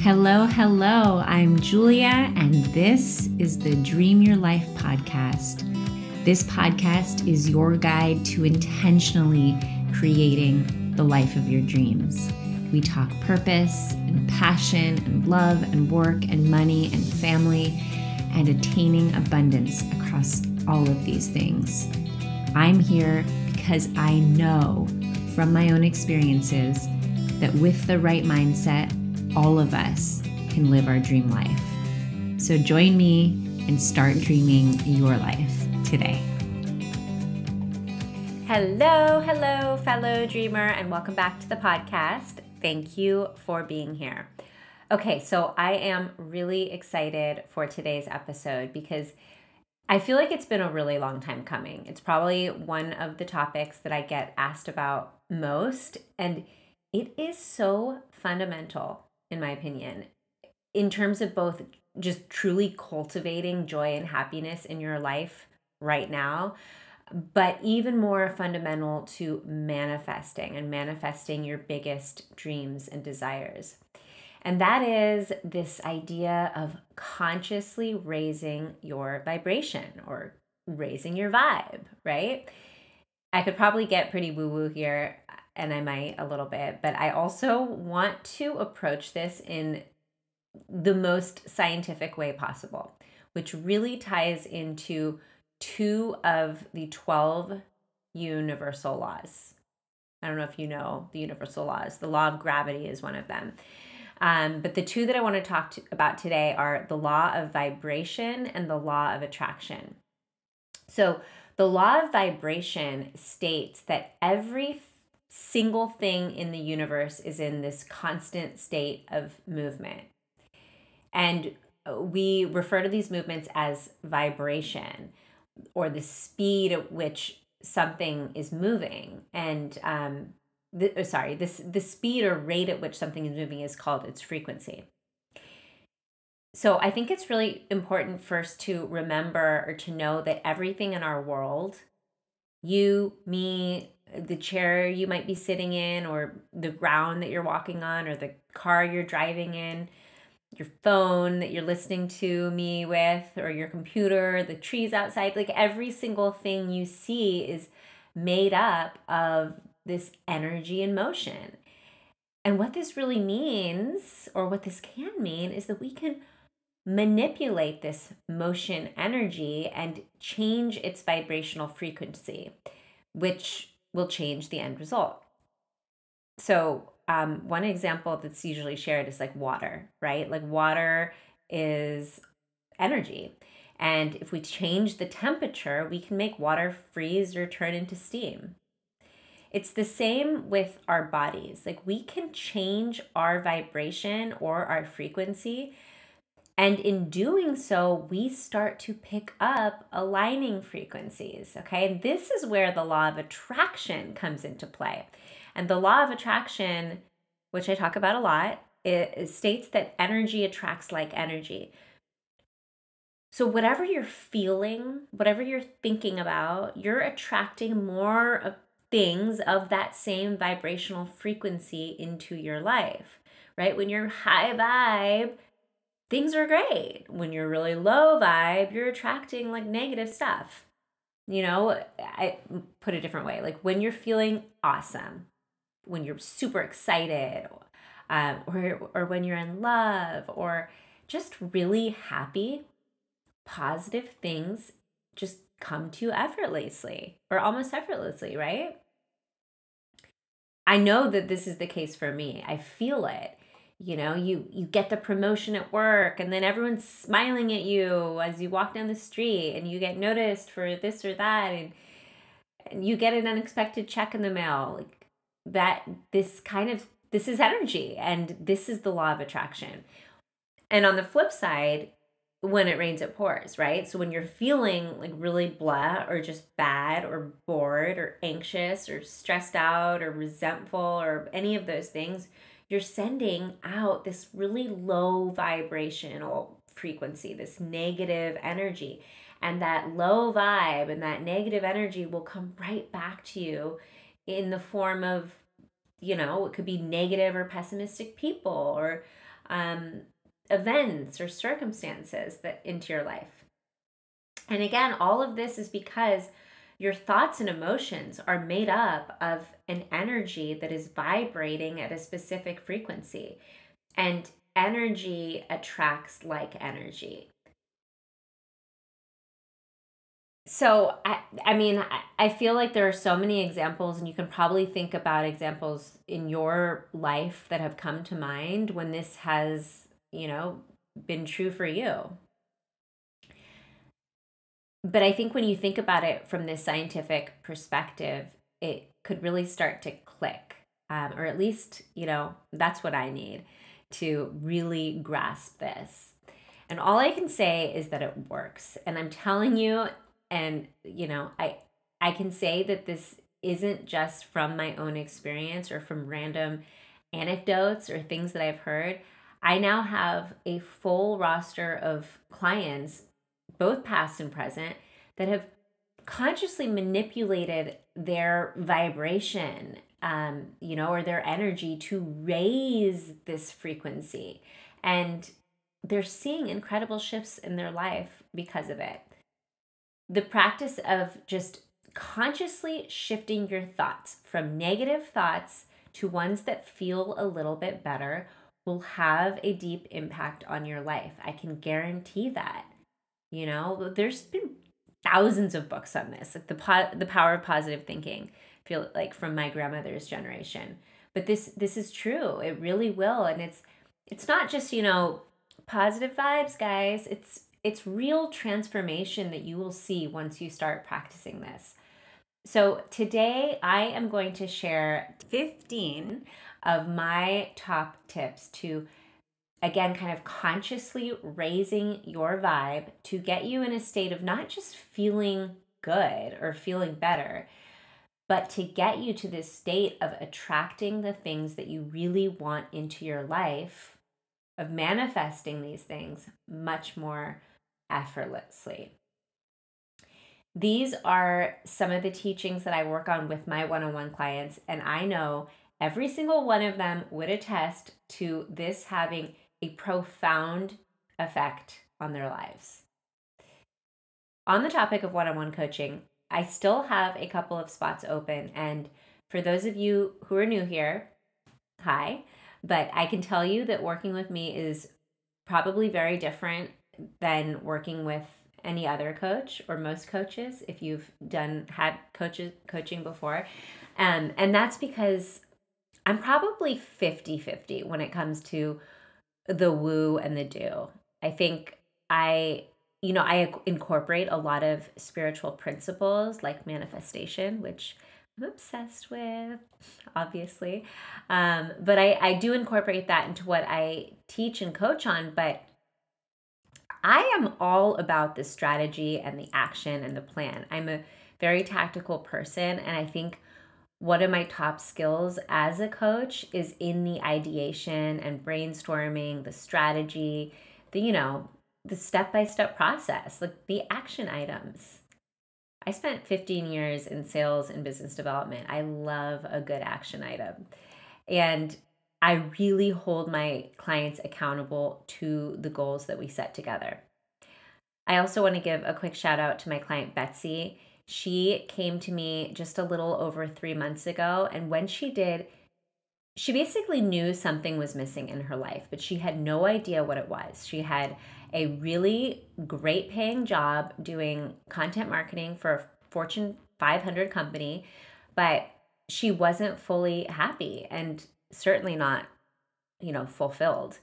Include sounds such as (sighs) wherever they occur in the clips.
Hello, hello. I'm Julia, and this is the Dream Your Life podcast. This podcast is your guide to intentionally creating the life of your dreams. We talk purpose and passion and love and work and money and family and attaining abundance across all of these things. I'm here because I know from my own experiences that with the right mindset, all of us can live our dream life. So join me and start dreaming your life today. Hello, hello, fellow dreamer, and welcome back to the podcast. Thank you for being here. Okay, so I am really excited for today's episode because I feel like it's been a really long time coming. It's probably one of the topics that I get asked about most, and it is so fundamental in my opinion, in terms of both just truly cultivating joy and happiness in your life right now, but even more fundamental to manifesting and manifesting your biggest dreams and desires. And that is this idea of consciously raising your vibration or raising your vibe, right? I could probably get pretty woo woo here, and I might a little bit, but I also want to approach this in the most scientific way possible, which really ties into two of the 12 universal laws. I don't know if you know the universal laws. The law of gravity is one of them. Um, but the two that I want to talk to, about today are the law of vibration and the law of attraction. So, the law of vibration states that every single thing in the universe is in this constant state of movement. And we refer to these movements as vibration or the speed at which something is moving. And um, the, oh, sorry, this the speed or rate at which something is moving is called its frequency. So I think it's really important first to remember or to know that everything in our world, you, me, the chair you might be sitting in, or the ground that you're walking on, or the car you're driving in, your phone that you're listening to me with, or your computer, the trees outside, like every single thing you see is made up of this energy and motion. And what this really means, or what this can mean, is that we can manipulate this motion energy and change its vibrational frequency, which will change the end result. So, um, one example that's usually shared is like water, right? Like water is energy. And if we change the temperature, we can make water freeze or turn into steam. It's the same with our bodies. Like we can change our vibration or our frequency and in doing so, we start to pick up aligning frequencies. Okay. And this is where the law of attraction comes into play. And the law of attraction, which I talk about a lot, it, states that energy attracts like energy. So, whatever you're feeling, whatever you're thinking about, you're attracting more of things of that same vibrational frequency into your life, right? When you're high vibe, things are great. When you're really low vibe, you're attracting like negative stuff. You know, I put a different way. Like when you're feeling awesome, when you're super excited, um, or or when you're in love, or just really happy, positive things just come to you effortlessly or almost effortlessly, right? I know that this is the case for me. I feel it you know you you get the promotion at work and then everyone's smiling at you as you walk down the street and you get noticed for this or that and and you get an unexpected check in the mail. Like that this kind of this is energy and this is the law of attraction. And on the flip side when it rains it pours right? So when you're feeling like really blah or just bad or bored or anxious or stressed out or resentful or any of those things you're sending out this really low vibrational frequency, this negative energy. And that low vibe and that negative energy will come right back to you in the form of, you know, it could be negative or pessimistic people or um, events or circumstances that into your life. And again, all of this is because your thoughts and emotions are made up of an energy that is vibrating at a specific frequency. And energy attracts like energy. So I I mean I feel like there are so many examples and you can probably think about examples in your life that have come to mind when this has, you know, been true for you. But I think when you think about it from this scientific perspective, it could really start to click. Um, or at least, you know, that's what I need to really grasp this. And all I can say is that it works. And I'm telling you, and you know, I I can say that this isn't just from my own experience or from random anecdotes or things that I've heard. I now have a full roster of clients, both past and present, that have consciously manipulated their vibration, um, you know, or their energy to raise this frequency. And they're seeing incredible shifts in their life because of it. The practice of just consciously shifting your thoughts from negative thoughts to ones that feel a little bit better will have a deep impact on your life. I can guarantee that. You know, there's been thousands of books on this, like the po- the power of positive thinking. I feel like from my grandmother's generation. But this this is true. It really will and it's it's not just, you know, positive vibes, guys. It's it's real transformation that you will see once you start practicing this. So, today I am going to share 15 of my top tips to, again, kind of consciously raising your vibe to get you in a state of not just feeling good or feeling better, but to get you to this state of attracting the things that you really want into your life, of manifesting these things much more effortlessly. These are some of the teachings that I work on with my one on one clients, and I know every single one of them would attest to this having a profound effect on their lives. On the topic of one on one coaching, I still have a couple of spots open. And for those of you who are new here, hi. But I can tell you that working with me is probably very different than working with any other coach or most coaches if you've done had coaches coaching before um, and that's because I'm probably 50 50 when it comes to the woo and the do. I think I, you know, I incorporate a lot of spiritual principles like manifestation, which I'm obsessed with, obviously. Um, but I, I do incorporate that into what I teach and coach on. But I am all about the strategy and the action and the plan. I'm a very tactical person, and I think one of my top skills as a coach is in the ideation and brainstorming, the strategy, the, you know, the step by step process, like the action items. I spent 15 years in sales and business development. I love a good action item. And I really hold my clients accountable to the goals that we set together. I also want to give a quick shout out to my client, Betsy. She came to me just a little over three months ago. And when she did, she basically knew something was missing in her life, but she had no idea what it was. She had a really great paying job doing content marketing for a Fortune 500 company, but she wasn't fully happy and certainly not, you know, fulfilled.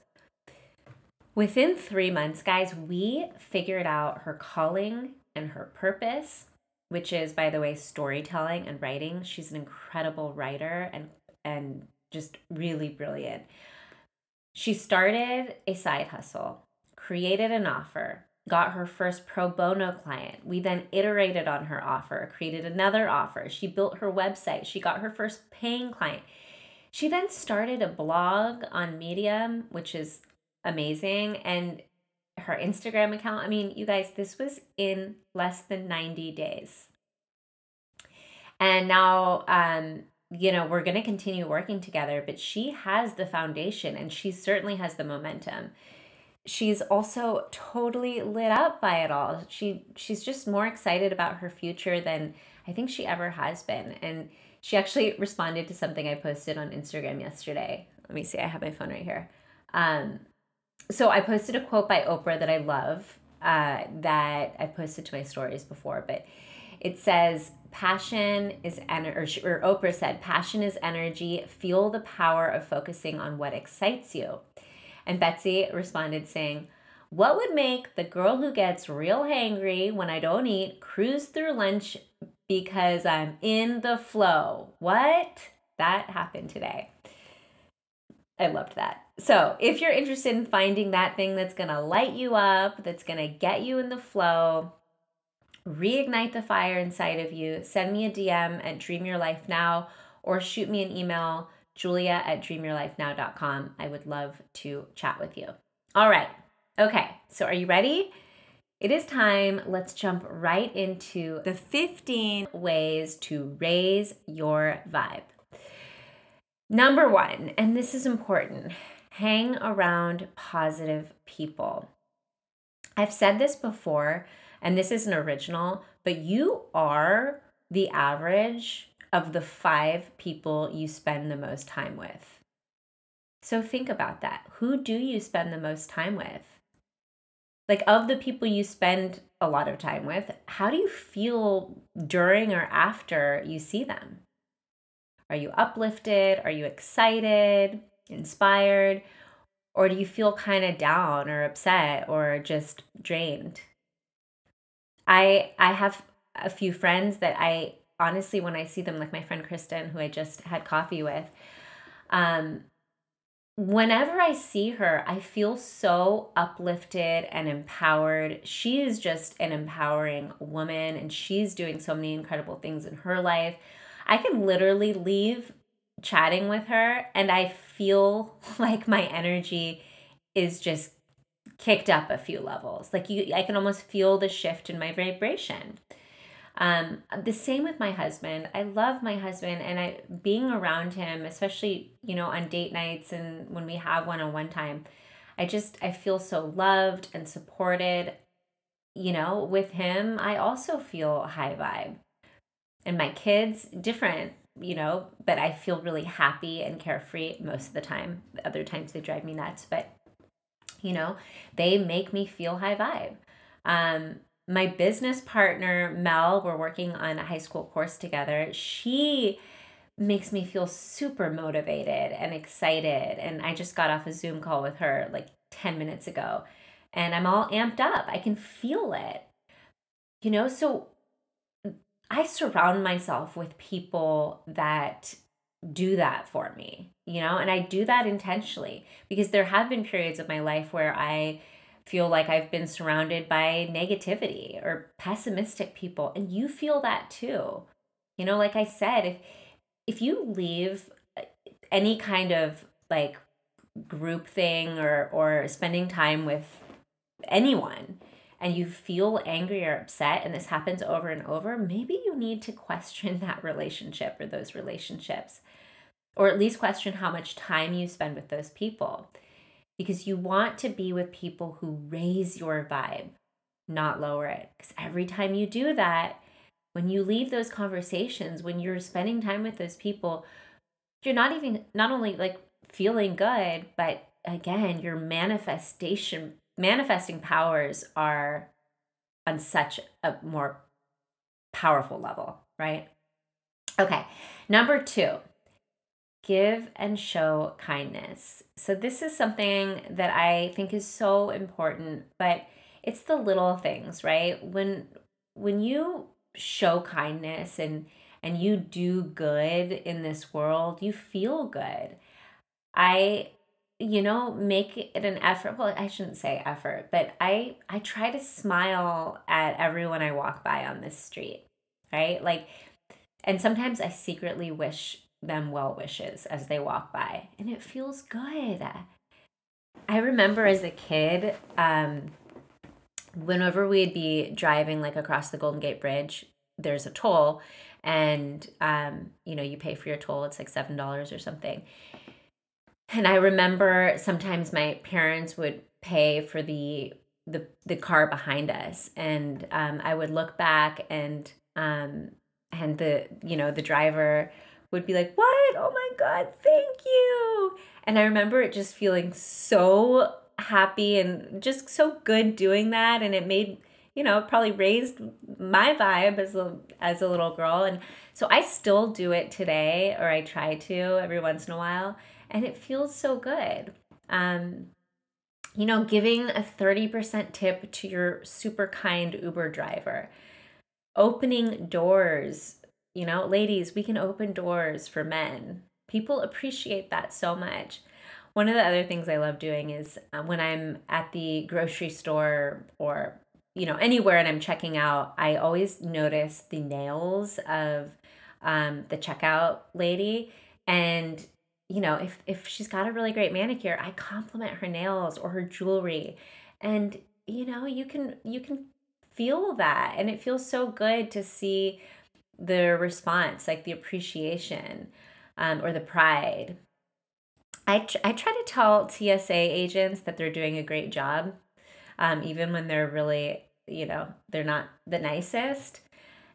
Within three months, guys, we figured out her calling and her purpose which is by the way storytelling and writing. She's an incredible writer and and just really brilliant. She started a side hustle, created an offer, got her first pro bono client. We then iterated on her offer, created another offer. She built her website. She got her first paying client. She then started a blog on Medium, which is amazing. And her Instagram account. I mean, you guys, this was in less than 90 days. And now um, you know, we're going to continue working together, but she has the foundation and she certainly has the momentum. She's also totally lit up by it all. She she's just more excited about her future than I think she ever has been. And she actually responded to something I posted on Instagram yesterday. Let me see, I have my phone right here. Um, so I posted a quote by Oprah that I love uh, that I've posted to my stories before, but it says, Passion is energy, or, or Oprah said, Passion is energy. Feel the power of focusing on what excites you. And Betsy responded saying, What would make the girl who gets real hangry when I don't eat cruise through lunch because I'm in the flow? What? That happened today. I loved that. So, if you're interested in finding that thing that's going to light you up, that's going to get you in the flow, reignite the fire inside of you, send me a DM at Dream Your Life Now or shoot me an email, julia at dreamyourlifenow.com. I would love to chat with you. All right. Okay. So, are you ready? It is time. Let's jump right into the 15 ways to raise your vibe. Number one, and this is important hang around positive people. I've said this before, and this is an original, but you are the average of the five people you spend the most time with. So think about that. Who do you spend the most time with? Like, of the people you spend a lot of time with, how do you feel during or after you see them? Are you uplifted? Are you excited? Inspired? Or do you feel kind of down or upset or just drained? I I have a few friends that I honestly when I see them like my friend Kristen who I just had coffee with um whenever I see her, I feel so uplifted and empowered. She is just an empowering woman and she's doing so many incredible things in her life. I can literally leave chatting with her and I feel (laughs) like my energy is just kicked up a few levels. Like you I can almost feel the shift in my vibration. Um, the same with my husband. I love my husband and I being around him, especially, you know, on date nights and when we have one-on-one time. I just I feel so loved and supported. You know, with him, I also feel high vibe. And my kids, different you know, but I feel really happy and carefree most of the time. Other times they drive me nuts, but you know, they make me feel high vibe. Um, my business partner, Mel, we're working on a high school course together. She makes me feel super motivated and excited. And I just got off a Zoom call with her like 10 minutes ago and I'm all amped up. I can feel it. You know, so I surround myself with people that do that for me, you know, and I do that intentionally because there have been periods of my life where I feel like I've been surrounded by negativity or pessimistic people and you feel that too. You know, like I said, if if you leave uh, any kind of like group thing or or spending time with anyone and you feel angry or upset and this happens over and over, maybe you need to question (laughs) that relationship or those relationships, or at least question how much time you spend with those people. Because you want to be with people who raise your vibe, not lower it. Because every time you do that, when you leave those conversations, when you're spending time with those people, you're not even, not only like feeling good, but again, your manifestation manifesting powers are on such a more powerful level, right? Okay, number two, give and show kindness. So, this is something that I think is so important, but it's the little things, right? When when you show kindness and and you do good in this world, you feel good. I you know make it an effort well i shouldn't say effort but i i try to smile at everyone i walk by on this street right? Like and sometimes i secretly wish them well wishes as they walk by and it feels good. I remember as a kid um whenever we'd be driving like across the golden gate bridge there's a toll and um, you know you pay for your toll it's like seven dollars or something and i remember sometimes my parents would pay for the the, the car behind us. And um, i would look back and um, and the you know the driver would be like what? Oh my god thank you. And i remember it just feeling so happy and just so good doing that. And it made you know probably raised my vibe as a as a little girl. And so I still do it today or I try to every once in a while and it feels so good. Um you know giving a 30% tip to your super kind Uber driver. Opening doors you know ladies we can open doors for men. People appreciate that so much. One of the other things I love doing is uh, when I'm at the grocery store or you know anywhere and I'm checking out, I always notice the nails of um, the checkout lady, and you know if if she's got a really great manicure, I compliment her nails or her jewelry, and you know you can you can feel that, and it feels so good to see the response, like the appreciation um, or the pride. I, tr- I try to tell TSA agents that they're doing a great job, um, even when they're really, you know, they're not the nicest.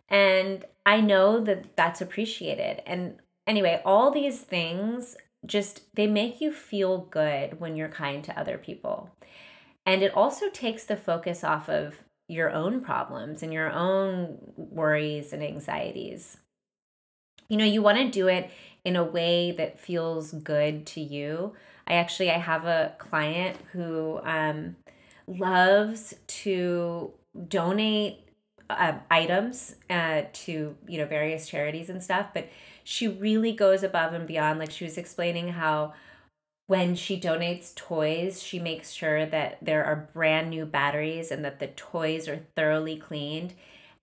And I know that that's appreciated. And anyway, all these things just they make you feel good when you're kind to other people. And it also takes the focus off of your own problems and your own worries and anxieties. You know, you want to do it in a way that feels good to you. I actually I have a client who um, loves to donate uh, items uh, to you know various charities and stuff, but she really goes above and beyond. Like she was explaining how when she donates toys, she makes sure that there are brand new batteries and that the toys are thoroughly cleaned.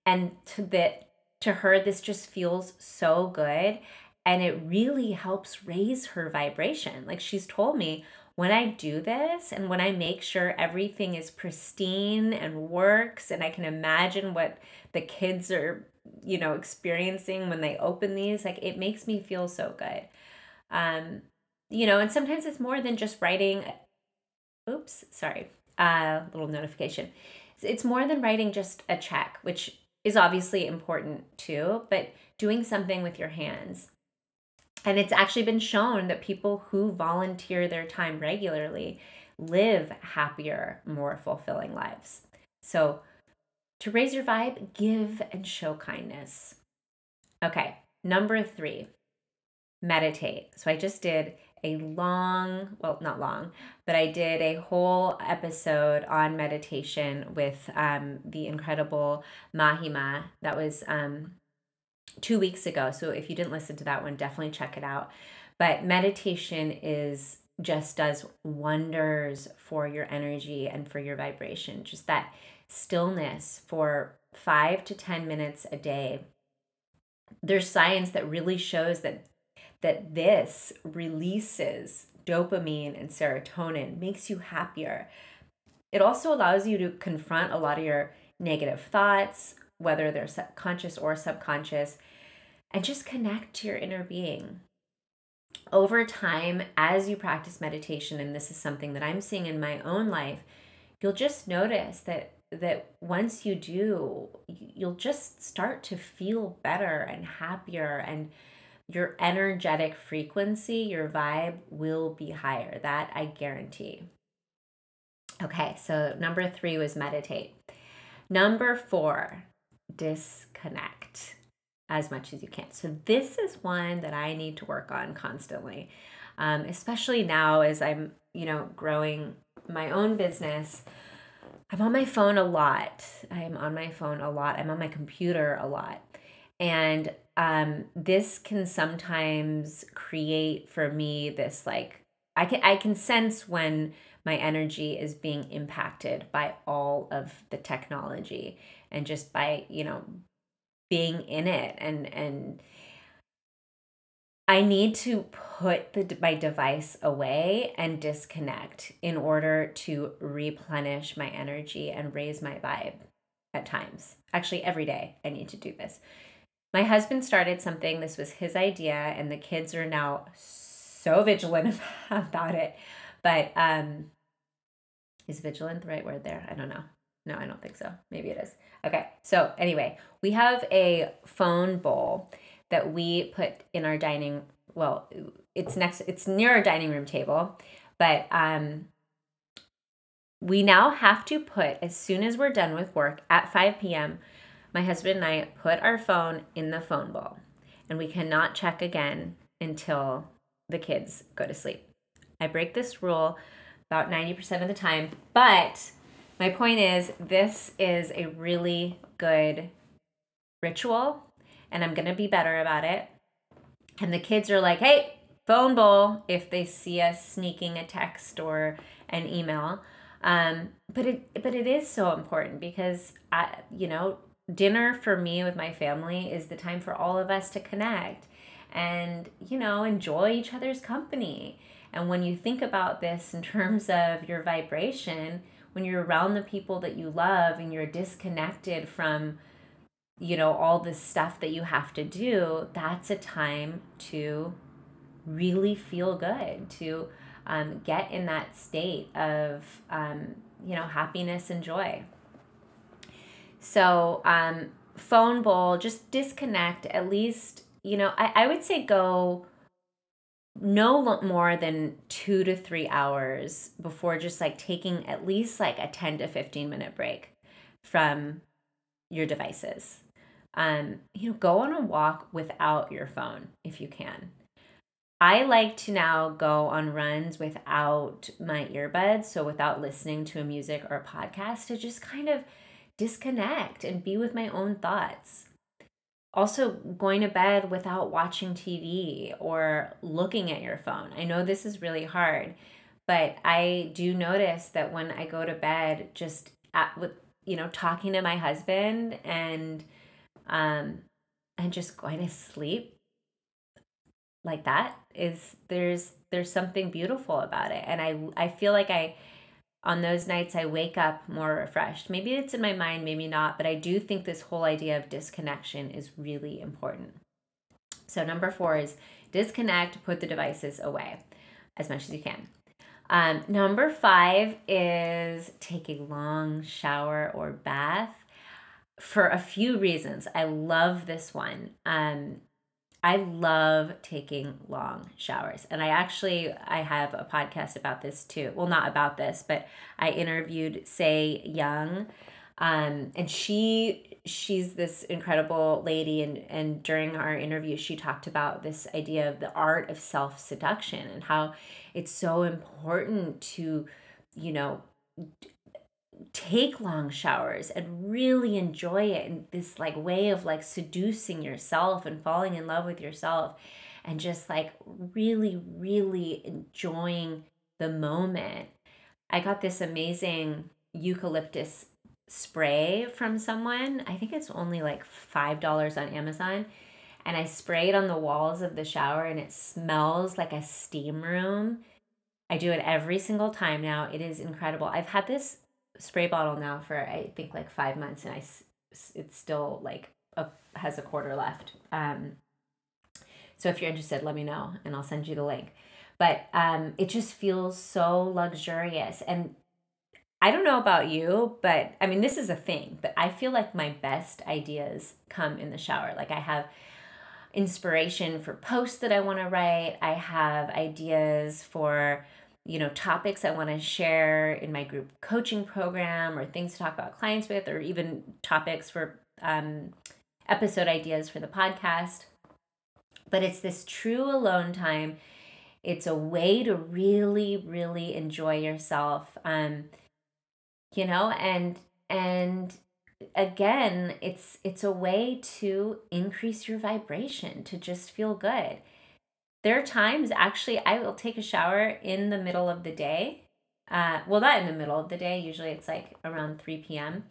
And to that to her, this just feels so good and it really helps raise her vibration. Like she's told me, when I do this and when I make sure everything is pristine and works, and I can imagine what the kids are, you know, experiencing when they open these, like it makes me feel so good. Um, you know, and sometimes it's more than just writing. Oops, sorry, a uh, little notification. It's more than writing just a check, which is obviously important too, but doing something with your hands and it's actually been shown that people who volunteer their time regularly live happier, more fulfilling lives. So, to raise your vibe, give and show kindness. Okay, number three, meditate. So, I just did a long, well, not long, but I did a whole episode on meditation with um, the incredible Mahima. That was um, two weeks ago. So if you didn't listen to that one, definitely check it out. But meditation is just does wonders for your energy and for your vibration. Just that stillness for five to 10 minutes a day. There's science that really shows that that this releases dopamine and serotonin, makes you happier. It also allows you to confront a lot of your negative thoughts, whether they're conscious or subconscious, and just connect to your inner being. Over time, as you practice meditation, and this is something that I'm seeing in my own life, you'll just notice that that once you do, you'll just start to feel better and happier and your energetic frequency, your vibe will be higher. That I guarantee. Okay, so number three was meditate. Number four, disconnect as much as you can. So, this is one that I need to work on constantly, um, especially now as I'm, you know, growing my own business. I'm on my phone a lot. I'm on my phone a lot. I'm on my computer a lot. And um, this can sometimes create for me this like I can I can sense when my energy is being impacted by all of the technology and just by you know being in it and and I need to put the my device away and disconnect in order to replenish my energy and raise my vibe at times. Actually every day I need to do this. my husband started something. This was his idea, and the kids are now so vigilant (laughs) about it. But um, is vigilant the right word there? I don't know. No, I don't think so. Maybe it is. Okay. So, anyway, we have a phone bowl that we put in our dining well, it's next it's near our dining room table, but um we now have to put as soon as we're done with work at 5 p.m. my husband and I put our phone in the phone bowl and we cannot check again until the kids go to sleep. I break this rule about 90% of the time, but my point is this is a really good ritual and I'm going to be better about it. And the kids are like, "Hey, phone bowl if they see us sneaking a text or an email." Um, but it but it is so important because I you know dinner for me with my family is the time for all of us to connect and you know enjoy each other's company and when you think about this in (laughs) terms of your vibration when you're around the people that you love and you're disconnected from you know all this stuff that you have to do that's a time to really feel good to um, get in that state of um, you know happiness and joy. So um, phone bowl just disconnect at least you know, I, I would say go no more than two to three hours before just like taking at least like a 10 to 15 minute break from your devices. Um, you know, go on a walk without your phone if you can. I like to now go on runs without my earbuds, so without listening to a music or a podcast to just kind of disconnect and be with my own thoughts also going to bed without watching TV or looking at your phone. I know this is really hard, but I do notice that when I go to bed just at, with you know talking to my husband and um and just going to sleep like that is there's there's something beautiful about it and I I feel like I on those nights I wake up more refreshed. Maybe it's in my mind, maybe not, but I do think this whole idea of disconnection is really important. So, number four is disconnect, put the devices away as much as you can. Um, number five is take a long shower or bath for a few reasons. I love this one. Um, I love taking long showers. And I actually I have a podcast about this too. Well, not about this, but I interviewed Say Young. Um, and she she's this incredible lady and and during our interview she talked about this idea of the art of self-seduction and how it's so important to you know take long showers and really enjoy it in this like way of like seducing yourself and falling in love with yourself and just like really really enjoying the moment i got this amazing eucalyptus spray from someone i think it's only like five dollars on amazon and i spray it on the walls of the shower and it smells like a steam room I do it every single time now. It is incredible. I've had this spray bottle now for I think like five months, and I it's still like a, has a quarter left. Um, so if you're interested, let me know, and I'll send you the link. But um, it just feels so luxurious, and I don't know about you, but I mean this is a thing. But I feel like my best ideas come in the shower. Like I have inspiration for posts that I want to write. I have ideas for you know topics i want to share in my group coaching program or things to talk about clients with or even topics for um, episode ideas for the podcast. But it's this true alone time. It's a way to really really enjoy yourself um you know and and again it's it's a way to increase your vibration to just feel good there are times actually I will take a shower in the middle of the day. Uh, well, not in the middle of the day. Usually it's like around 3 p.m.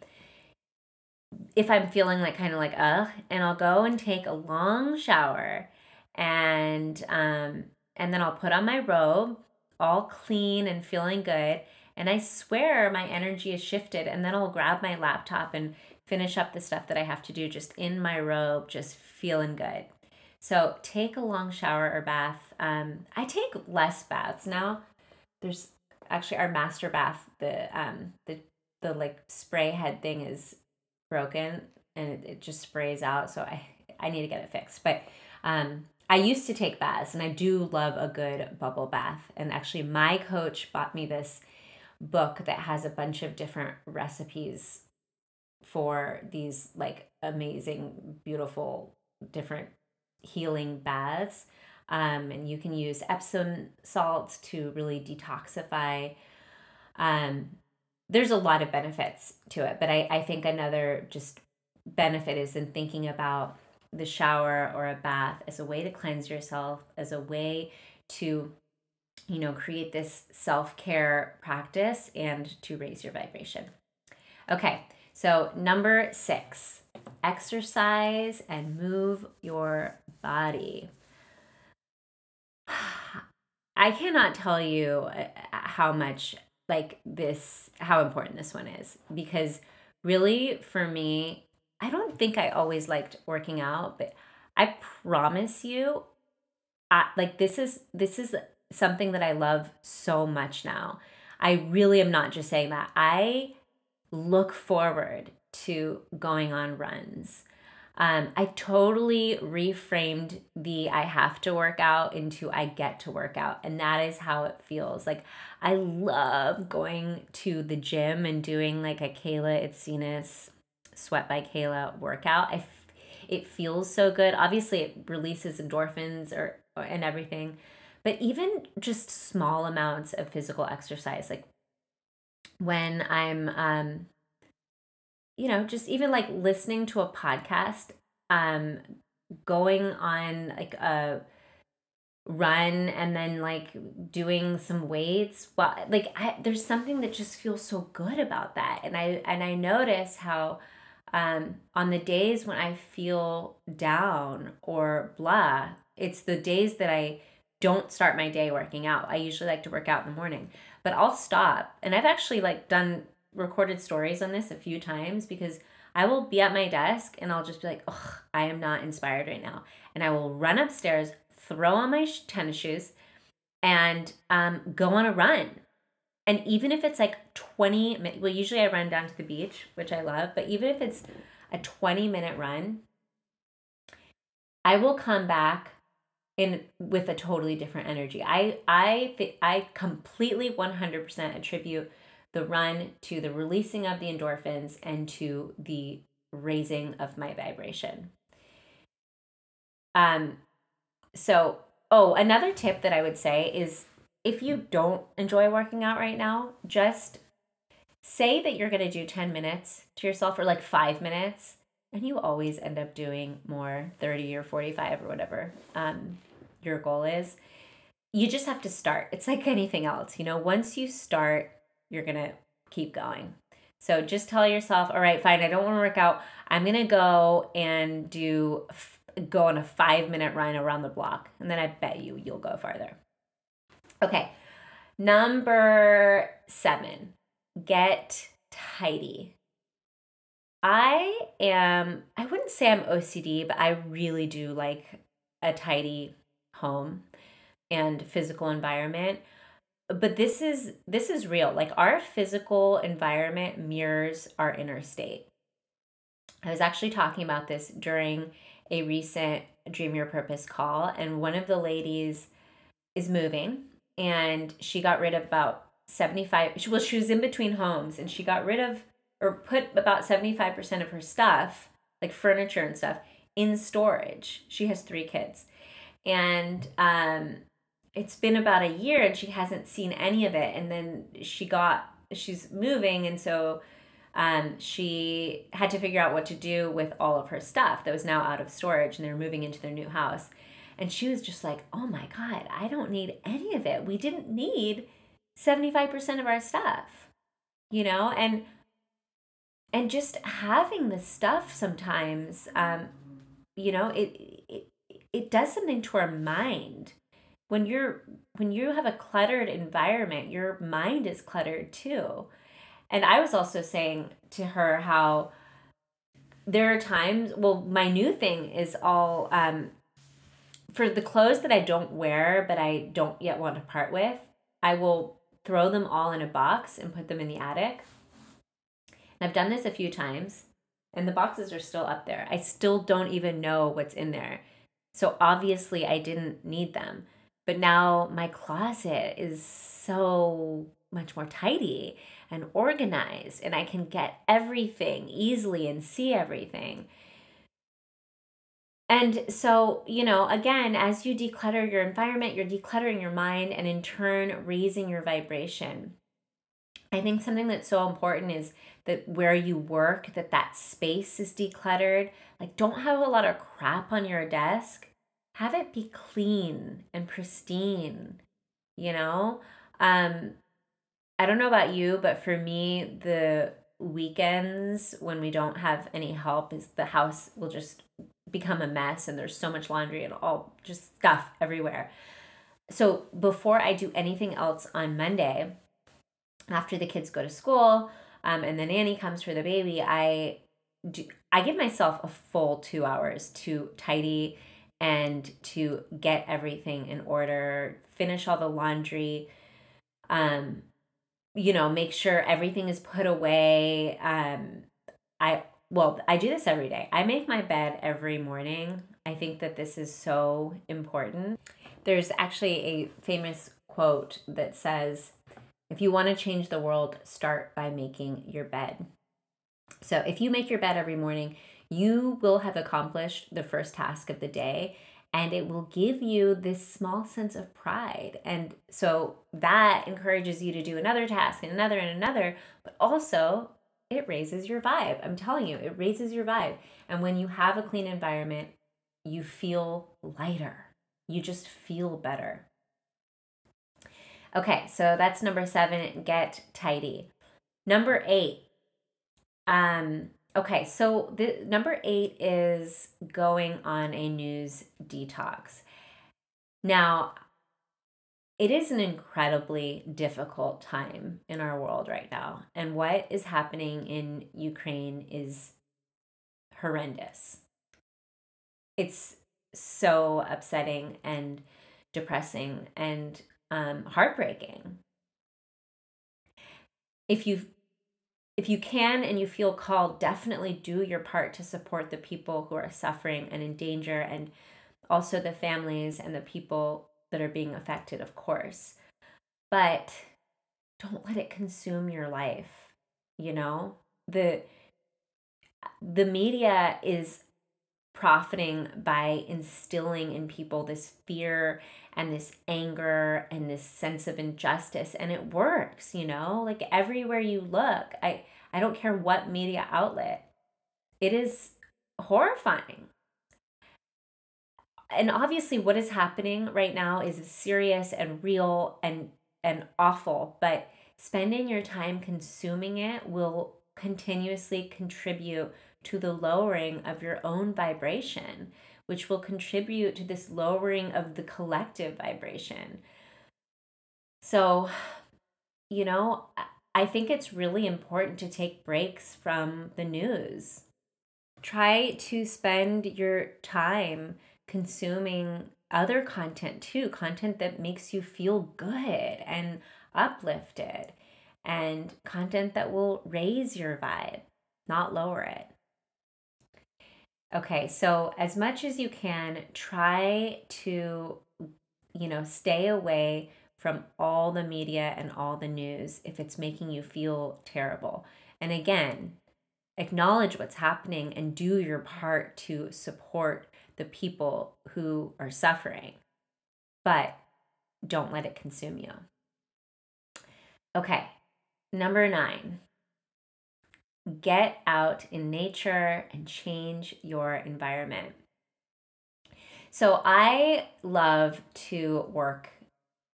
If I'm feeling like kind of like, ugh, and I'll go and take a long shower and um, and then I'll put on my robe, all clean and feeling good. And I swear my energy is shifted. And then I'll grab my laptop and finish up the stuff that I have to do just in my robe, just feeling good. So take a long shower or bath. Um, I take less baths now. There's actually our master bath. The um the the like spray head thing is broken and it, it just sprays out. So I I need to get it fixed. But um I used to take baths and I do love a good bubble bath. And actually my coach bought me this book that has a bunch of different recipes for these like amazing, beautiful, different healing baths. Um, and you can use Epsom salts to really detoxify. Um, there's a lot of benefits to it, but I, I think another just benefit is in thinking about the shower or a bath as a way to cleanse yourself, as a way to, you know, create this self care practice and to raise your vibration. Okay, so number six, exercise and move your body. (sighs) I cannot tell you uh, how much like this, how important this one is because really for me, I don't think I always liked working out, but I promise you, I, like this is this is something that I love so much now. I really am not just saying that. I look forward to going on runs. Um, I totally reframed the I have to work out into I get to work out. And that is how it feels. Like, I love going to the gym and doing like a Kayla Itsines Sweat by Kayla workout. I f- it feels so good. Obviously, it releases endorphins or, or and everything, but even just small amounts of physical exercise, like when I'm, um, you know, just even like listening to a podcast, um, going on like a run and then like doing some weights well like I, there's something that just feels so good about that and i and i notice how um, on the days when I feel down or blah, it's the days that I don't start my day working out. I usually like to work out in the morning, but I'll stop. And I've actually like done recorded stories on this a few times because I will be at my desk and I'll just be like, "Ugh, I am not inspired right now," and I will run upstairs, throw on my tennis shoes, and um, go on a run and even if it's like 20 minutes, well, usually I run down to the beach, which I love, but even if it's a 20 minute run, I will come back in with a totally different energy. I I I completely 100% attribute the run to the releasing of the endorphins and to the raising of my vibration. Um so oh, another tip that I would say is if you don't enjoy working out right now, just say that you're going to do 10 minutes to yourself or like five minutes, and you always end up doing more 30 or 45 or whatever um, your goal is. You just have to start. It's like anything else. You know, once you start, you're going to keep going. So just tell yourself, all right, fine, I don't want to work out. I'm going to go and do go on a 5 minute run around the block and then I bet you you'll go farther. Okay. Number seven, get tidy. I am, I wouldn't say I'm OCD, but I really do like a tidy home and physical environment. But this is this is real. Like our physical environment mirrors our inner state. I was actually talking about this during a recent Dream Your Purpose call, and one of the ladies is moving and she got rid of about 75 well she was in between homes and she got rid of or put about 75% of her stuff like furniture and stuff in storage she has three kids and um it's been about a year and she hasn't seen any of it and then she got she's moving and so um, she had to figure out what to do with all of her stuff that was now out of storage and they were moving into their new house and she was just like, oh my God, I don't need any of it. We didn't need 75% of our stuff, you know? And and just having the stuff sometimes, um, you know, it, it does something to our mind. When you're when you have a cluttered environment, your mind is cluttered too. And I was also saying to her how there are times, well, my new thing is all um, for the clothes that I don't wear, but I don't yet want to part with, I will throw them all in a box and put them in the attic. And I've done this a few times, and the boxes are still up there. I still don't even know what's in there. So obviously, I didn't need them. But now my closet is so much more tidy and organized, and I can get everything easily and see everything. And so, you know, again, as you declutter your environment, you're decluttering your mind and in turn raising your vibration. I think something that's so important is that where you work, that that space is decluttered. Like don't have a lot of crap on your desk. Have it be clean and pristine, you know? Um I don't know about you, but for me, the weekends when we don't have any help is the house will just become a mess and there's so much laundry and all just stuff everywhere. So before I do anything else on Monday, after the kids go to school um, and the nanny comes for the baby, I do I give myself a full two hours to tidy and to get everything in order, finish all the laundry, um, you know, make sure everything is put away. Um, I well, I do this every day. I make my bed every morning. I think that this is so important. There's actually a famous quote that says, if you want to change the world, start by making your bed. So if you make your bed every morning, you will have accomplished the first task of the day and it will give you this small sense of pride. And so that encourages you to do another task and another and another, but also it raises your vibe. I'm telling you, it raises your vibe. And when you have a clean environment, you feel lighter. You just feel better. Okay, so that's number seven get tidy. Number eight, um, okay, so the number eight is going on a news detox. Now, it is an incredibly difficult time in our world right now. And what is happening in Ukraine is horrendous. It's so upsetting and depressing and um, heartbreaking. If you if you can and you feel called, definitely do your part to support the people who are suffering and in danger and also the families and the people that are being affected, of course. But don't let it consume your life. You know, the the media is profiting by instilling in people this fear and this anger and this sense of injustice and it works you know? Like everywhere you look i i don't care what media outlet it is horrifying. And obviously what is happening right now is serious and real and and awful but spending your time consuming it will continuously contribute to the lowering of your own vibration which will contribute to this lowering of the collective vibration so you know i think it's really important to take breaks from the news try to spend your time consuming other content too, content that makes you feel good and uplifted, and content that will raise your vibe, not lower it. Okay, so as much as you can, try to, you know, stay away from all the media and all the news if it's making you feel terrible. And again, acknowledge what's happening and do your part to support the people who are suffering, but don't let it consume you. Okay, number nine, get out in nature and change your environment. So I love to work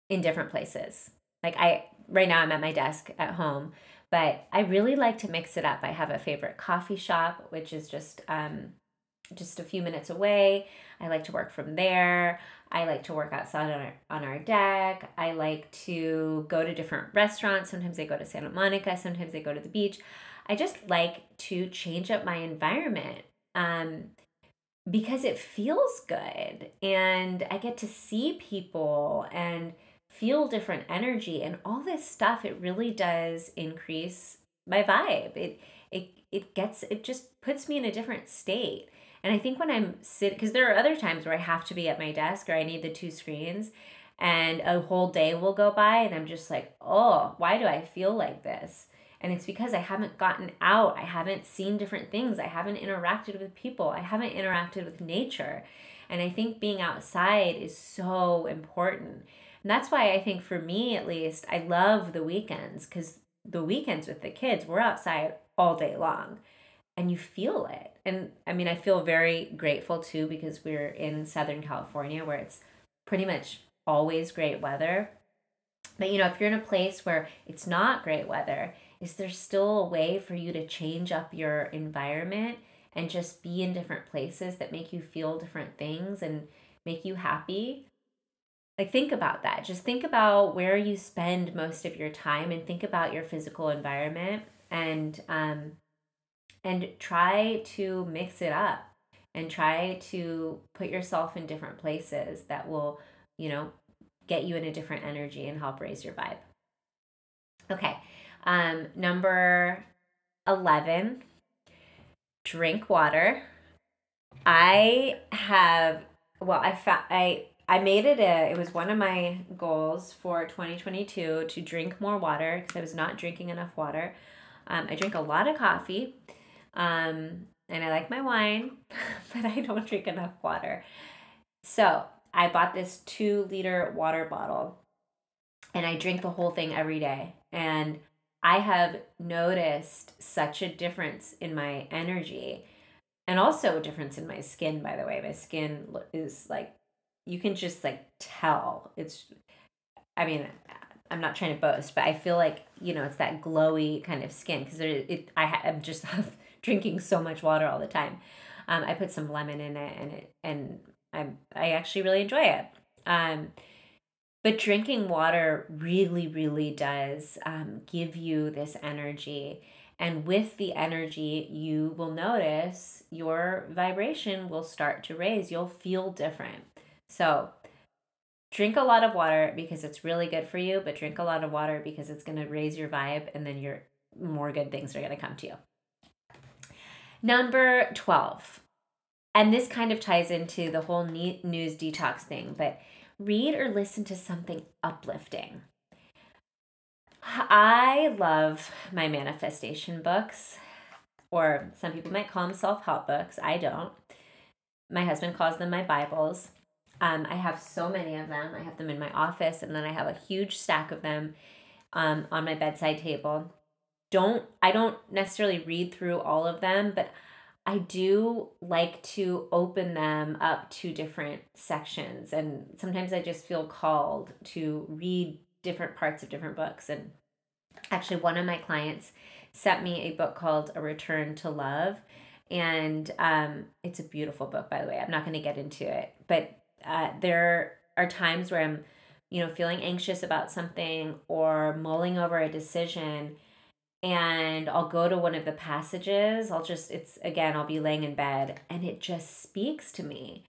in different places. Like I right now I'm at my desk at home, but I really like to mix it up. I have a favorite coffee shop, which is just um, just a few minutes away. I like to work from there. I like to work outside on our, on our deck. I like to go to different restaurants. Sometimes I go to Santa Monica, sometimes I go to the beach. I just like to change up my environment um, because it feels good and I get to see people and feel different energy and all this stuff it really does increase my vibe. It it it gets it just puts me in a different state. And i think when i'm sitting because there are other times where i have to be at my desk or i need the two screens and a whole day will go by and i'm just like oh why do i feel like this and it's because i haven't gotten out. I haven't seen different things. I haven't interacted with people. I haven't interacted with nature. And i think being outside is so important. And that's why I think for me at least, I love the weekends because the weekends with the kids, we're outside all day long. And you feel it. And I mean, I feel very grateful too because we're in Southern California where it's pretty much always great weather. But you know, if you're in a place where it's not great weather, is there still a way for you to change up your environment and just be in different places that make you feel different things and make you happy? Like, think about that. Just think about where you spend most of your time and think about your physical environment and, um, and try to mix it up and try to put yourself in different places that will, you know, get you in a different energy and help raise your vibe. Okay. Um, number 11, drink water. I have, well, I found, I, I made it a, it was one of my goals for 2022 to drink more water because I was not drinking enough water. Um, I drink a lot of coffee um, and I like my wine, (laughs) but I don't drink enough water. So I bought this two liter water bottle and I drink the whole thing every day. And I have noticed such a difference in my energy and also a difference in my skin, by the way. My skin is like you can just like tell. It's i mean i'm not trying to boast but i feel like you know it's that glowy kind of skin because it i am just (laughs) drinking so much water all the time. Um, i put some lemon in it and it and i i actually really enjoy it. Um, but drinking water really really does um, give you this energy and with the energy, you will notice your vibration will start to raise. You'll feel different. So drink a lot of water because it's really good for you, but drink a lot of water because it's going to raise your vibe and then your more good things are going to come to you. Number 12. And this kind of ties into the whole news detox thing, but read or listen to something uplifting. I love my manifestation books, or some people might call them self help books. I don't. My husband calls them my Bibles. Um, I have so many of them. I have them in my office, and then I have a huge stack of them um, on my bedside table. Don't I don't necessarily read through all of them, but I do like to open them up to different sections, and sometimes I just feel called to read different parts of different books. And actually, one of my clients sent me a book called A Return to Love, and um, it's a beautiful book, by the way. I'm not going to get into it, but uh, there are times where I'm, you know, feeling anxious about something or mulling over a decision and I'll go to one of the passages. I'll just, it's again, I'll be laying in bed and it just speaks to me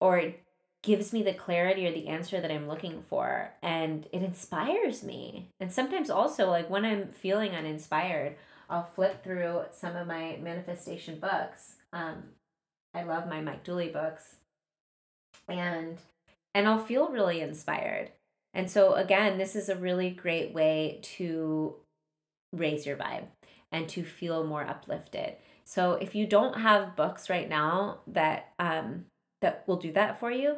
or it gives me the clarity or the answer that I'm looking for and it inspires me. And sometimes also, like when I'm feeling uninspired, I'll flip through some of my manifestation books. Um, I love my Mike Dooley books and and I'll feel really inspired. And so again, this is a really great way to raise your vibe and to feel more uplifted. So if you don't have books right now that um that will do that for you,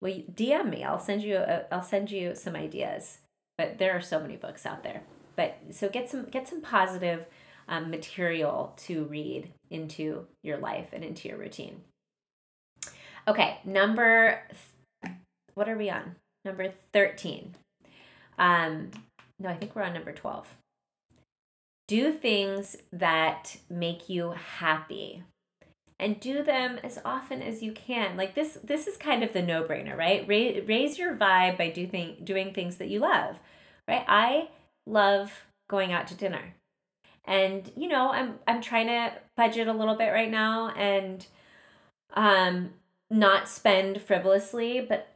well DM me. I'll send you I'll send you some ideas. But there are so many books out there. But so get some get some positive um, material to read into your life and into your routine. Okay, number, th- what are we on? Number 13. Um, no, I think we're on number 12. Do things that make you happy and do them as often as you can. Like this this is kind of the no-brainer, right? Raise, raise your vibe by do thing, doing things that you love. Right? I love going out to dinner. And you know, I'm I'm trying to budget a little bit right now and um not spend frivolously, but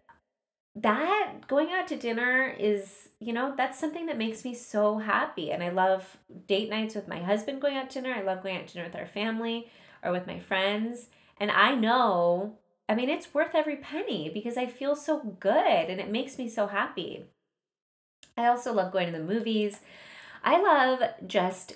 that going out to dinner is, you know, that's something that makes me so happy. And I love date nights with my husband going out to dinner. I love going out to dinner with our family or with my friends. And I know, I mean, it's worth every penny because I feel so good and it makes me so happy. I also love going to the movies. I love just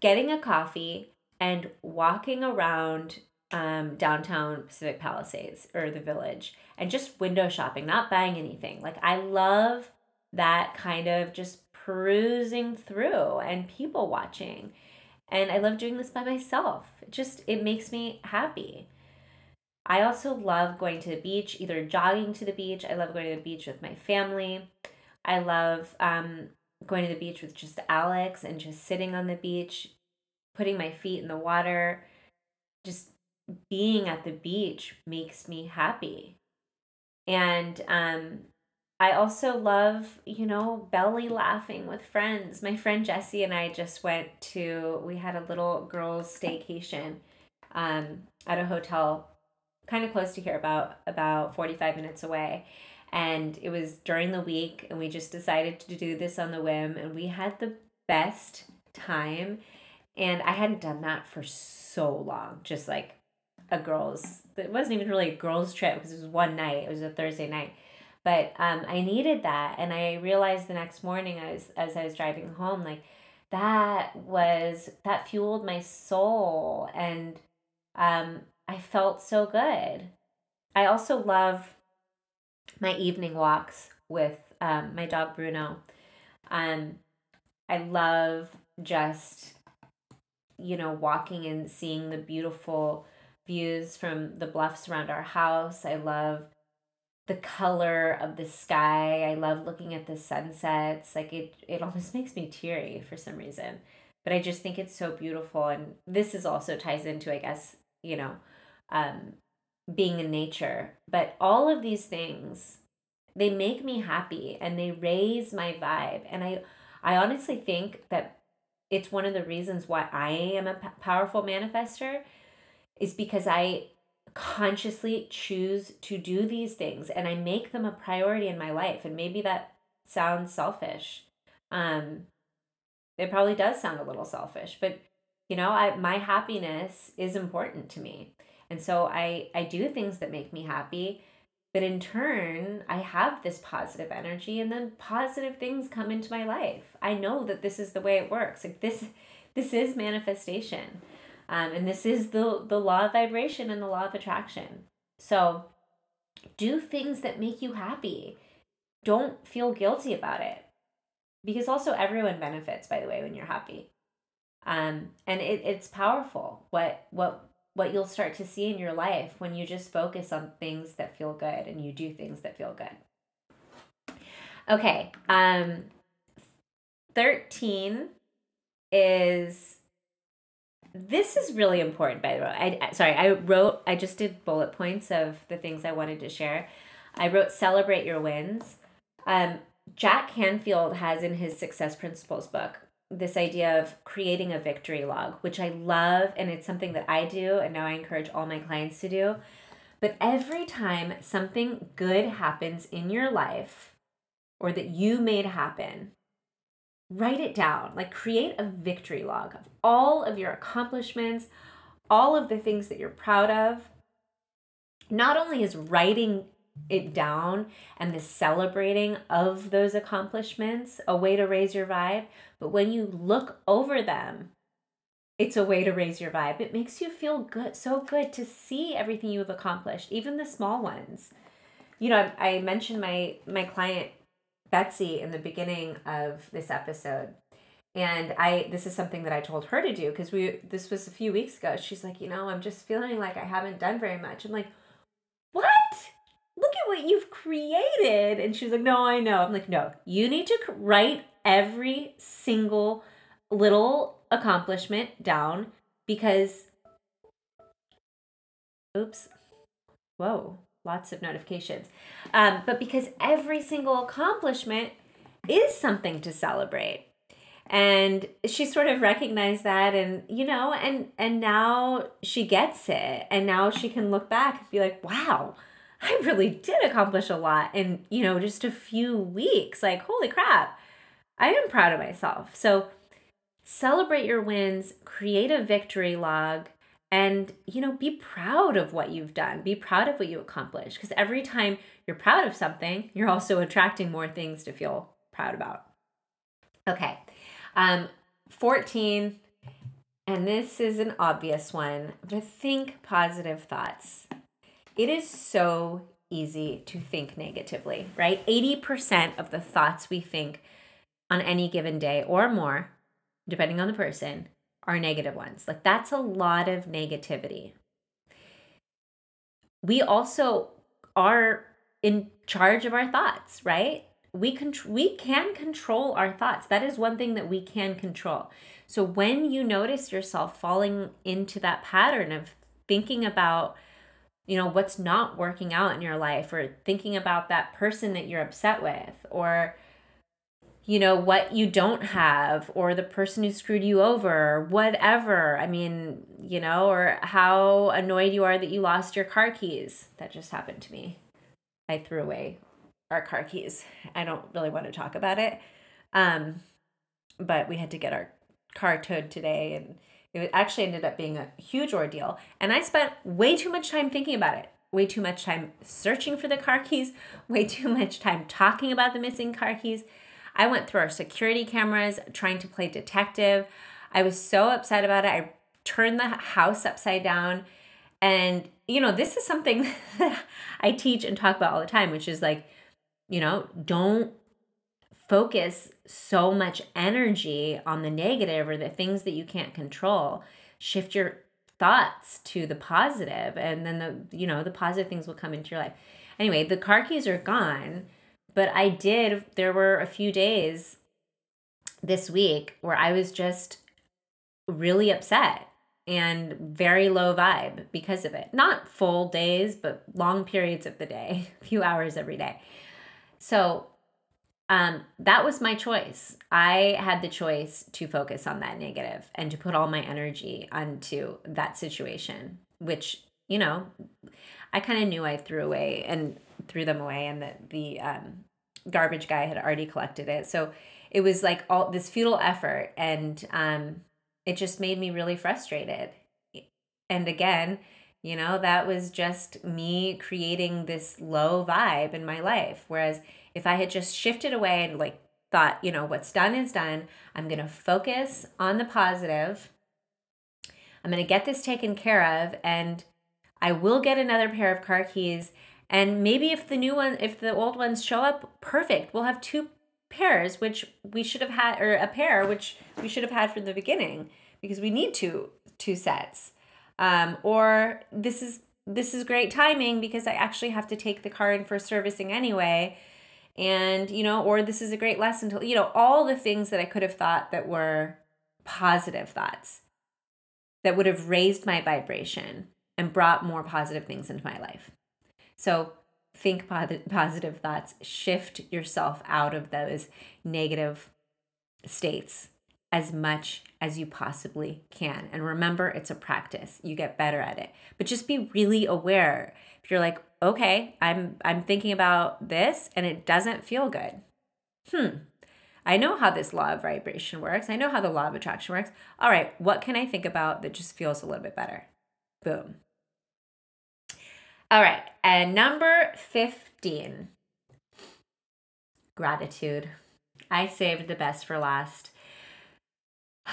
getting a coffee and walking around um, downtown Pacific Palisades or the village and just window shopping, not buying anything. Like, I love that kind of just perusing through and people watching. And I love doing this by myself. It just, it makes me happy. I also love going to the beach, either jogging to the beach. I love going to the beach with my family. I love um, going to the beach with just Alex and just sitting on the beach, putting my feet in the water, just being at the beach makes me happy. And um, I also love, you know, belly laughing with friends. My friend Jessie and I just went to, we had a little girls' staycation um, at a hotel kind of close to here, about about 45 minutes away. And it was during the week, and we just decided to do this on the whim, and we had the best time. And I hadn't done that for so long, just like a girls it wasn't even really a girls trip because it was one night it was a thursday night. But um, i needed that and i realized the next morning as, as i was driving home like that was that fueled my soul and um, i felt so good. I also love my evening walks with um, my dog bruno. Um, i love just you know walking and seeing the beautiful views from the bluffs around our house. I love the color of the sky. I love looking at the sunsets. Like it it almost (laughs) makes me teary for some reason. But I just think it's so beautiful and this is also ties into I guess, you know, um being in nature. But all of these things they make me happy and they raise my vibe and I I honestly think that it's one of the reasons why I am a powerful manifester is because I consciously choose to do these things and I make them a priority in my life. And maybe that sounds selfish. Um, it probably does sound a little selfish, but you know, I my happiness is important to me. And so I I do things that make me happy, but in turn, I have this positive energy and then positive things come into my life. I know that this is the way it works. Like this this is manifestation. Um, and this is the, the law of vibration and the law of attraction. So do things that make you happy. Don't feel guilty about it. Because also everyone benefits, by the way, when you're happy. Um, and it, it's powerful what what what you'll start to see in your life when you just focus on things that feel good and you do things that feel good. Okay. Um 13 is this is really important, by the way. I, sorry, I wrote, I just did bullet points of the things I wanted to share. I wrote celebrate your wins. Um, Jack Canfield has in his Success Principles book this idea of creating a victory log, which I love, and it's something that I do, and now I encourage all my clients to do. But every time something good happens in your life or that you made happen, write it down. Like create a victory log of all of your accomplishments, all of the things that you're proud of. Not only is writing it down and the celebrating of those accomplishments a way to raise your vibe, but when you look over them, it's a way to raise your vibe. It makes you feel good, so good to see everything you have accomplished, even the small ones. You know, I, I mentioned my my client Betsy in the beginning of this episode. And I this is something that I told her to do because we this was a few weeks ago. She's like, "You know, I'm just feeling like I haven't done very much." I'm like, "What? Look at what you've created." And she's like, "No, I know." I'm like, "No, you need to write every single little accomplishment down because oops. Whoa lots of notifications. Um, but because every single accomplishment is something to celebrate. and she sort of recognized that and you know and and now she gets it and now she can look back and be like wow i really did accomplish a lot in you know just a few weeks like holy crap i am proud of myself so celebrate your wins create a victory log and you know be proud of what you've done be proud of what you accomplished because every time you're proud of something you're also attracting more things to feel proud about okay um, 14, and this is an obvious one, but think positive thoughts. It is so easy to think negatively, right? 80% of the thoughts we think on any given day or more, depending on the person, are negative ones. Like that's a lot of negativity. We also are in charge of our thoughts, right? we can we can control our thoughts that is one thing that we can control so when you notice yourself falling into that pattern of thinking about you know what's not working out in your life or thinking about that person that you're upset with or you know what you don't have or the person who screwed you over whatever i mean you know or how annoyed you are that you lost your car keys that just happened to me i threw away our car keys. I don't really want to talk about it. Um, but we had to get our car towed today and it actually ended up being a huge ordeal. And I spent way too much time thinking about it, way too much time searching for the car keys, way too much time talking about the missing car keys. I went through our security cameras trying to play detective. I was so upset about it. I turned the house upside down. And, you know, this is something (laughs) that I teach and talk about all the time, which is like, you know, don't focus so much energy on the negative or the things that you can't control. Shift your thoughts to the positive and then the you know, the positive things will come into your life. Anyway, the car keys are gone, but I did there were a few days this week where I was just really upset and very low vibe because of it. Not full days, but long periods of the day, (laughs) a few hours every day. So um, that was my choice. I had the choice to focus on that negative and to put all my energy onto that situation, which, you know, I kind of knew I threw away and threw them away, and that the um, garbage guy had already collected it. So it was like all this futile effort, and um, it just made me really frustrated. And again, you know, that was just me creating this low vibe in my life. Whereas if I had just shifted away and like thought, you know, what's done is done, I'm going to focus on the positive. I'm going to get this taken care of and I will get another pair of car keys. And maybe if the new one, if the old ones show up, perfect. We'll have two pairs, which we should have had, or a pair, which we should have had from the beginning because we need two two sets. Um, or this is this is great timing because I actually have to take the car in for servicing anyway. And, you know, or this is a great lesson to, you know, all the things that I could have thought that were positive thoughts that would have raised my vibration and brought more positive things into my life. So think positive thoughts, shift yourself out of those negative states as much as you possibly can. And remember, it's a practice. You get better at it. But just be really aware. If you're like, "Okay, I'm I'm thinking about this and it doesn't feel good." Hmm. I know how this law of vibration works. I know how the law of attraction works. All right, what can I think about that just feels a little bit better? Boom. All right, and number 15 gratitude. I saved the best for last. (sighs)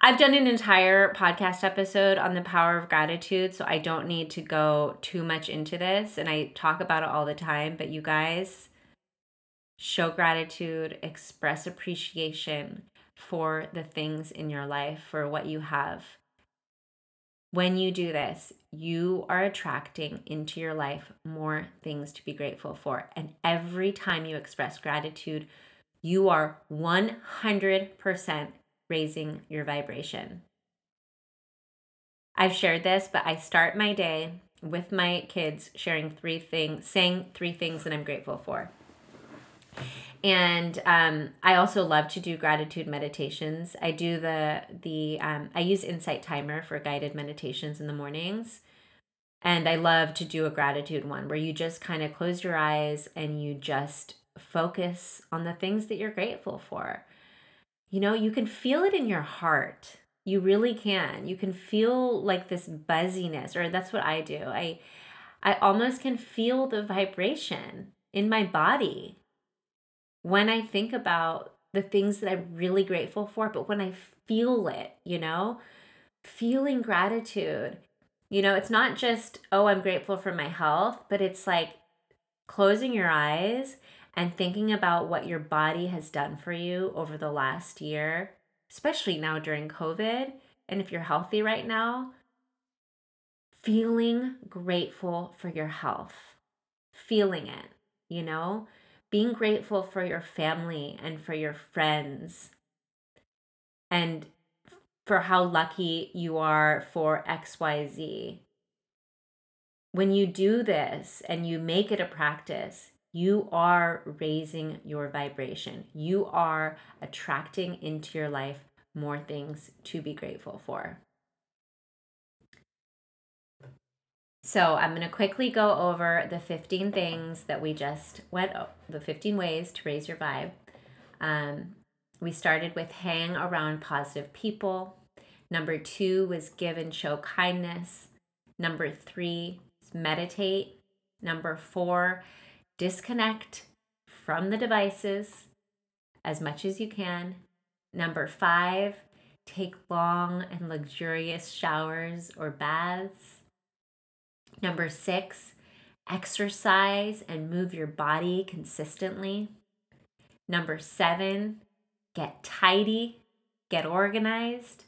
I've done an entire podcast episode on the power of gratitude, so I don't need to go too much into this. And I talk about it all the time, but you guys show gratitude, express appreciation for the things in your life, for what you have. When you do this, you are attracting into your life more things to be grateful for. And every time you express gratitude, you are 100% raising your vibration. I've shared this, but I start my day with my kids sharing three things, saying three things that I'm grateful for. And um, I also love to do gratitude meditations. I do the the um, I use Insight Timer for guided meditations in the mornings, and I love to do a gratitude one where you just kind of close your eyes and you just focus on the things that you're grateful for. You know, you can feel it in your heart. You really can. You can feel like this buzziness, or that's what I do. I I almost can feel the vibration in my body when I think about the things that I'm really grateful for, but when I feel it, you know, feeling gratitude, you know, it's not just, oh, I'm grateful for my health, but it's like closing your eyes and thinking about what your body has done for you over the last year, especially now during COVID. And if you're healthy right now, feeling grateful for your health, feeling it, you know, being grateful for your family and for your friends and for how lucky you are for XYZ. When you do this and you make it a practice, you are raising your vibration. You are attracting into your life more things to be grateful for. So I'm going to quickly go over the 15 things that we just went, the 15 ways to raise your vibe. Um, we started with hang around positive people. Number two was give and show kindness. Number three, meditate. Number four, disconnect from the devices as much as you can. Number five, take long and luxurious showers or baths. Number six, exercise and move your body consistently. Number seven, get tidy, get organized.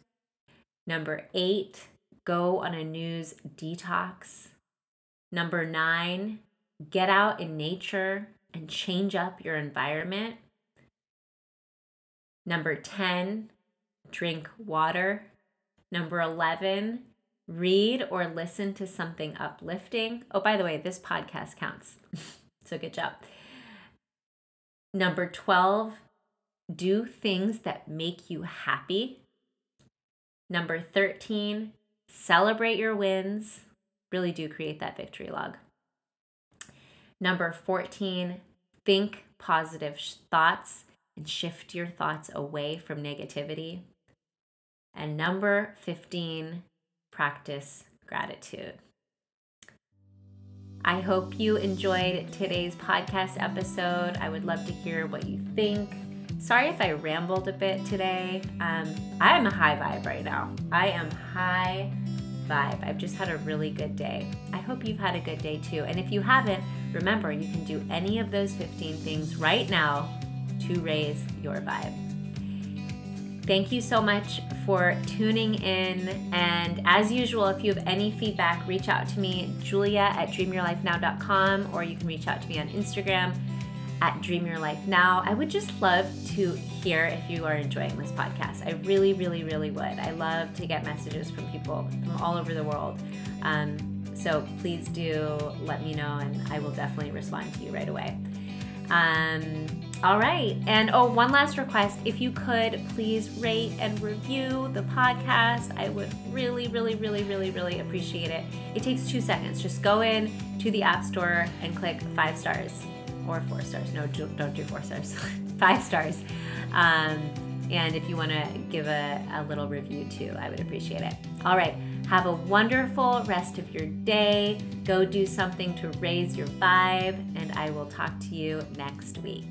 Number eight, go on a news detox. Number nine, get out in nature and change up your environment. Number 10, drink water. Number 11, read or listen to something uplifting. Oh, by the way, this podcast counts. (laughs) so good job. Number 12, do things that make you happy. Number 13, celebrate your wins. Really do create that victory log. Number 14, think positive thoughts and shift your thoughts away from negativity. And number 15, practice gratitude. I hope you enjoyed today's podcast episode. I would love to hear what you think. Sorry if I rambled a bit today. Um, I am a high vibe right now. I am high vibe. I've just had a really good day. I hope you've had a good day too. And if you haven't, remember you can do any of those 15 things right now to raise your vibe. Thank you so much for tuning in. And as usual, if you have any feedback, reach out to me, julia at dreamyourlifenow.com, or you can reach out to me on Instagram at Dream Your Life Now. I would just love to hear if you are enjoying this podcast. I really, really, really would. I love to get messages from people from all over the world. Um, so please do let me know, and I will definitely respond to you right away. Um, all right. And oh, one last request. If you could please rate and review the podcast, I would really, really, really, really, really appreciate it. It takes two seconds. Just go in to the App Store and click five stars or four stars. No, don't do four stars. (laughs) five stars. Um, and if you want to give a, a little review too, I would appreciate it. All right. Have a wonderful rest of your day. Go do something to raise your vibe, and I will talk to you next week.